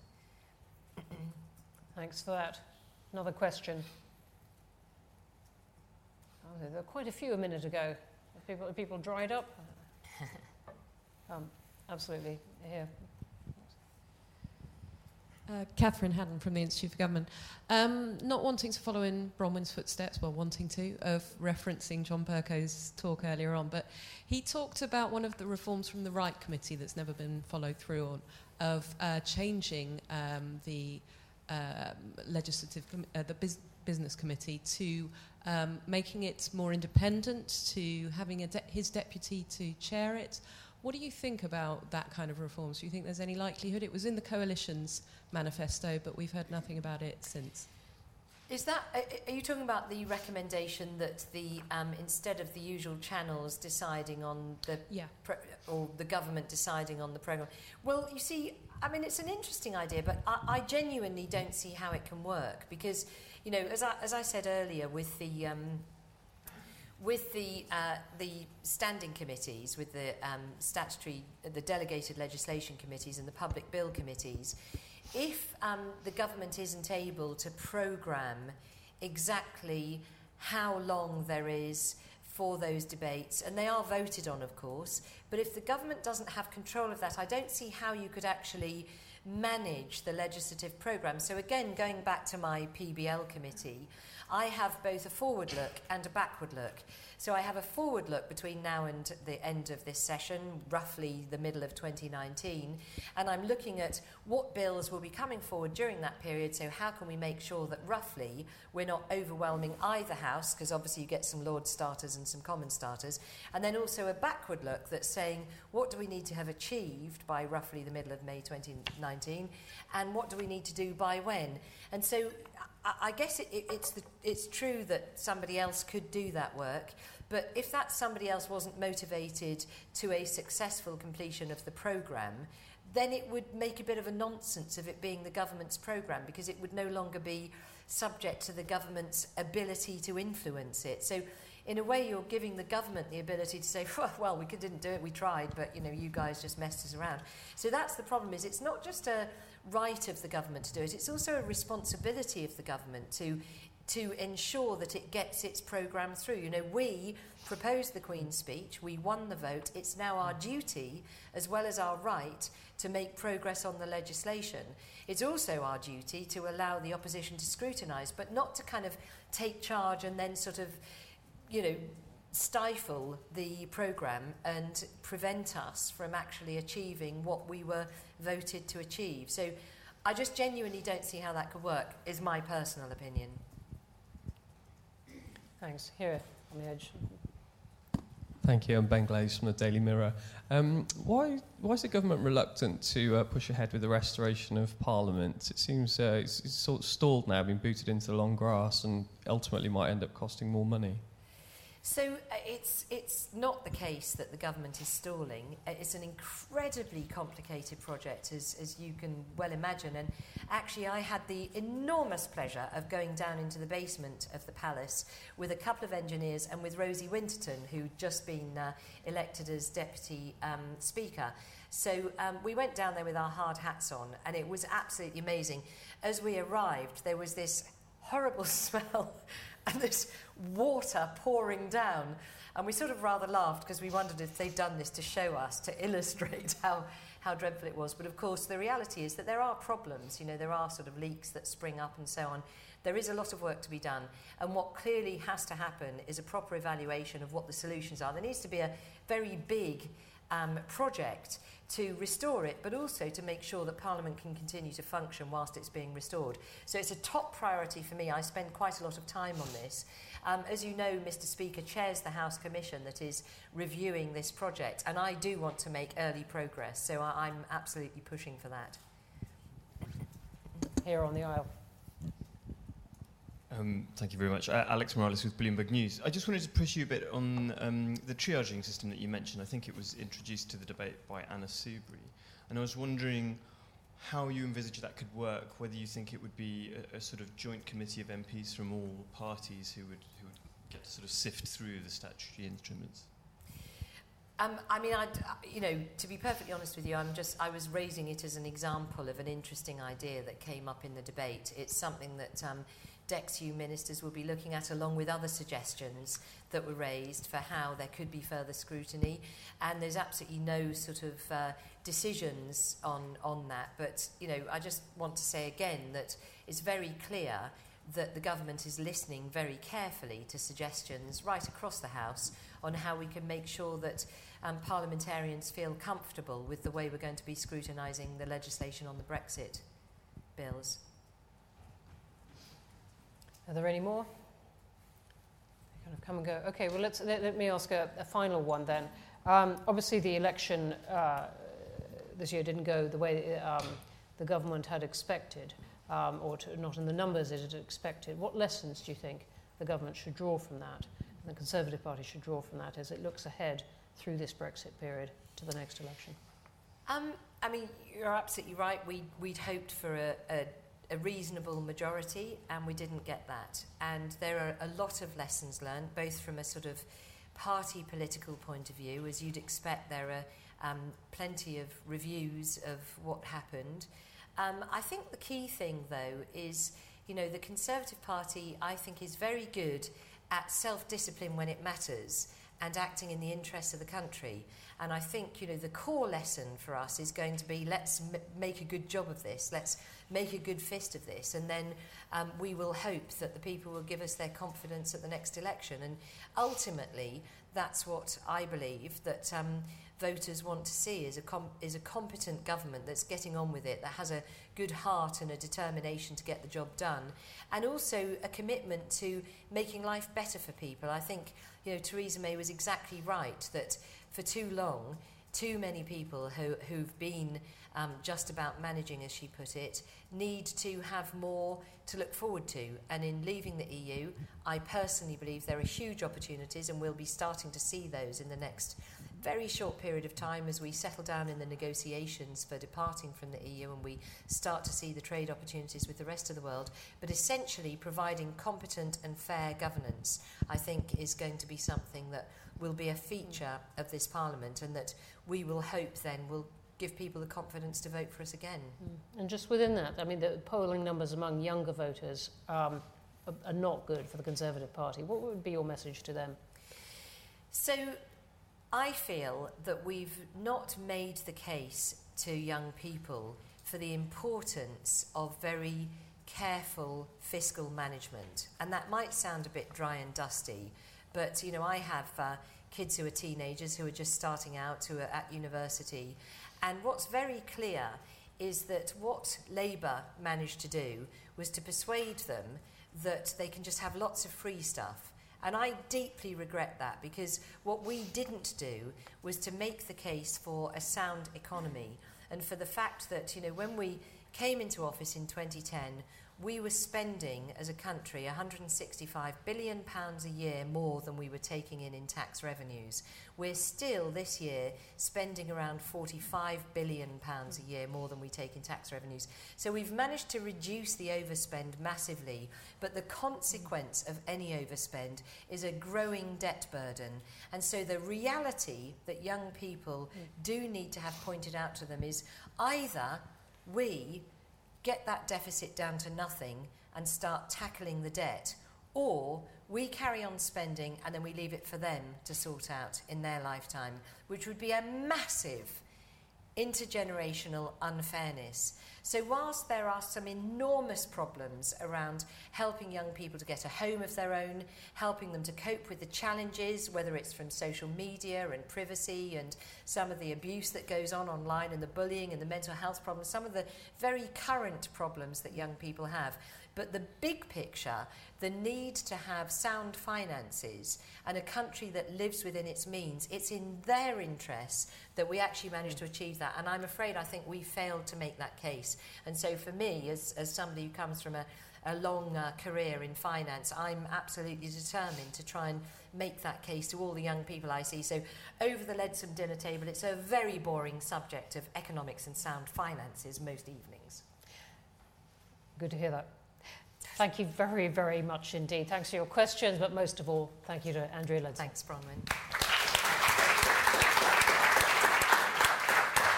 Thanks for that. Another question. Oh, there were quite a few a minute ago. Have people, people dried up? um, absolutely. Here. Uh, Catherine Haddon from the Institute for Government. Um, not wanting to follow in Bronwen's footsteps, well, wanting to, of referencing John Bercow's talk earlier on, but he talked about one of the reforms from the Wright Committee that's never been followed through on, of uh, changing um, the um, legislative, uh, the bus- business committee to um, making it more independent, to having de- his deputy to chair it. What do you think about that kind of reforms? Do you think there's any likelihood? It was in the coalition's manifesto, but we've heard nothing about it since. Is that, are you talking about the recommendation that the, um, instead of the usual channels deciding on the, yeah. pro- or the government deciding on the programme? Well, you see, I mean, it's an interesting idea, but I, I genuinely don't see how it can work because, you know, as I, as I said earlier, with the, um, with the, uh, the standing committees, with the um, statutory, the delegated legislation committees and the public bill committees, if um, the government isn't able to programme exactly how long there is for those debates, and they are voted on, of course, but if the government doesn't have control of that, I don't see how you could actually manage the legislative programme. So, again, going back to my PBL committee, I have both a forward look and a backward look. So I have a forward look between now and the end of this session, roughly the middle of 2019, and I'm looking at what bills will be coming forward during that period. So how can we make sure that roughly we're not overwhelming either house, because obviously you get some Lord starters and some Common starters, and then also a backward look that's saying what do we need to have achieved by roughly the middle of May 2019, and what do we need to do by when. And so I, guess it, it, it's, the, it's true that somebody else could do that work, but if that somebody else wasn't motivated to a successful completion of the programme, then it would make a bit of a nonsense of it being the government's programme because it would no longer be subject to the government's ability to influence it. So in a way, you're giving the government the ability to say, well, we didn't do it, we tried, but you know, you guys just messed us around. So that's the problem. Is it's not just a right of the government to do it. It's also a responsibility of the government to to ensure that it gets its programme through. You know, we proposed the Queen's speech, we won the vote. It's now our duty, as well as our right, to make progress on the legislation. It's also our duty to allow the opposition to scrutinise, but not to kind of take charge and then sort of, you know, stifle the programme and prevent us from actually achieving what we were voted to achieve. So I just genuinely don't see how that could work, is my personal opinion. Thanks. Here on the edge. Thank you. I'm Ben Glaze from the Daily Mirror. Um, why, why is the government reluctant to uh, push ahead with the restoration of Parliament? It seems uh, it's, it's, sort of stalled now, been booted into the long grass, and ultimately might end up costing more money. So uh, it's, it's not the case that the government is stalling. Uh, it's an incredibly complicated project, as, as you can well imagine. And actually, I had the enormous pleasure of going down into the basement of the palace with a couple of engineers and with Rosie Winterton, who'd just been uh, elected as Deputy um, Speaker. So um, we went down there with our hard hats on, and it was absolutely amazing. As we arrived, there was this horrible smell and this water pouring down. And we sort of rather laughed because we wondered if they'd done this to show us, to illustrate how, how dreadful it was. But of course, the reality is that there are problems. You know, there are sort of leaks that spring up and so on. There is a lot of work to be done. And what clearly has to happen is a proper evaluation of what the solutions are. There needs to be a very big um, project to restore it, but also to make sure that Parliament can continue to function whilst it's being restored. So it's a top priority for me. I spend quite a lot of time on this. Um, as you know, Mr Speaker chairs the House Commission that is reviewing this project, and I do want to make early progress, so I, I'm absolutely pushing for that. Here on the aisle. Um, thank you very much. Uh, Alex Morales with Bloomberg News. I just wanted to push you a bit on um, the triaging system that you mentioned. I think it was introduced to the debate by Anna Soubry. And I was wondering how you envisage that could work, whether you think it would be a, a sort of joint committee of MPs from all parties who would, who would get to sort of sift through the statutory instruments. Um, I mean, I'd, you know, to be perfectly honest with you, I'm just, I was raising it as an example of an interesting idea that came up in the debate. It's something that um, DExEU ministers will be looking at along with other suggestions that were raised for how there could be further scrutiny. And there's absolutely no sort of uh, decisions on, on that. But, you know, I just want to say again that it's very clear that the government is listening very carefully to suggestions right across the House on how we can make sure that um, parliamentarians feel comfortable with the way we're going to be scrutinising the legislation on the Brexit bills. Are there any more? They Kind of come and go. Okay, well, let's, let, let me ask a, a final one then. Um, obviously, the election uh, this year didn't go the way um, the government had expected, um, or to, not in the numbers it had expected. What lessons do you think the government should draw from that, and the Conservative Party should draw from that as it looks ahead through this Brexit period to the next election? Um, I mean, you're absolutely right. We, we'd hoped for a, a a reasonable majority, and we didn't get that. And there are a lot of lessons learned, both from a sort of party political point of view, as you'd expect, there are um, plenty of reviews of what happened. Um, I think the key thing, though, is you know the Conservative Party. I think is very good at self-discipline when it matters and acting in the interests of the country. And I think you know the core lesson for us is going to be let's m- make a good job of this. Let's make a good fist of this, and then um, we will hope that the people will give us their confidence at the next election. And ultimately, that's what I believe that um, voters want to see is a, com- is a competent government that's getting on with it, that has a good heart and a determination to get the job done, and also a commitment to making life better for people. I think you know Theresa May was exactly right that for too long, too many people who, who've been um, just about managing, as she put it, need to have more to look forward to. And in leaving the EU, I personally believe there are huge opportunities, and we'll be starting to see those in the next very short period of time as we settle down in the negotiations for departing from the EU and we start to see the trade opportunities with the rest of the world. But essentially, providing competent and fair governance, I think, is going to be something that will be a feature of this Parliament and that we will hope then will give people the confidence to vote for us again. Mm. And just within that, I mean, the polling numbers among younger voters um, are, are not good for the Conservative Party. What would be your message to them? So, I feel that we've not made the case to young people for the importance of very careful fiscal management. And that might sound a bit dry and dusty, but you know, I have uh, kids who are teenagers who are just starting out, who are at university, and what's very clear is that what Labour managed to do was to persuade them that they can just have lots of free stuff. And I deeply regret that because what we didn't do was to make the case for a sound economy. And for the fact that, you know, when we came into office in 2010, we were spending as a country 165 billion pounds a year more than we were taking in in tax revenues. We're still this year spending around 45 billion pounds a year more than we take in tax revenues. So we've managed to reduce the overspend massively, but the consequence of any overspend is a growing debt burden. And so the reality that young people mm. do need to have pointed out to them is either we get that deficit down to nothing and start tackling the debt, or we carry on spending and then we leave it for them to sort out in their lifetime, which would be a massive intergenerational unfairness. So, whilst there are some enormous problems around helping young people to get a home of their own, helping them to cope with the challenges, whether it's from social media and privacy and some of the abuse that goes on online and the bullying and the mental health problems, some of the very current problems that young people have, but the big picture, the need to have sound finances and a country that lives within its means, it's in their interests that we actually manage to achieve that. And I'm afraid I think we failed to make that case. And so for me, as, as somebody who comes from a, a long uh, career in finance, I'm absolutely determined to try and make that case to all the young people I see. So, over the Leadsom dinner table, it's a very boring subject of economics and sound finances most evenings. Good to hear that. Thank you very, very much indeed. Thanks for your questions, but most of all, thank you to Andrea Thanks, Bronwen.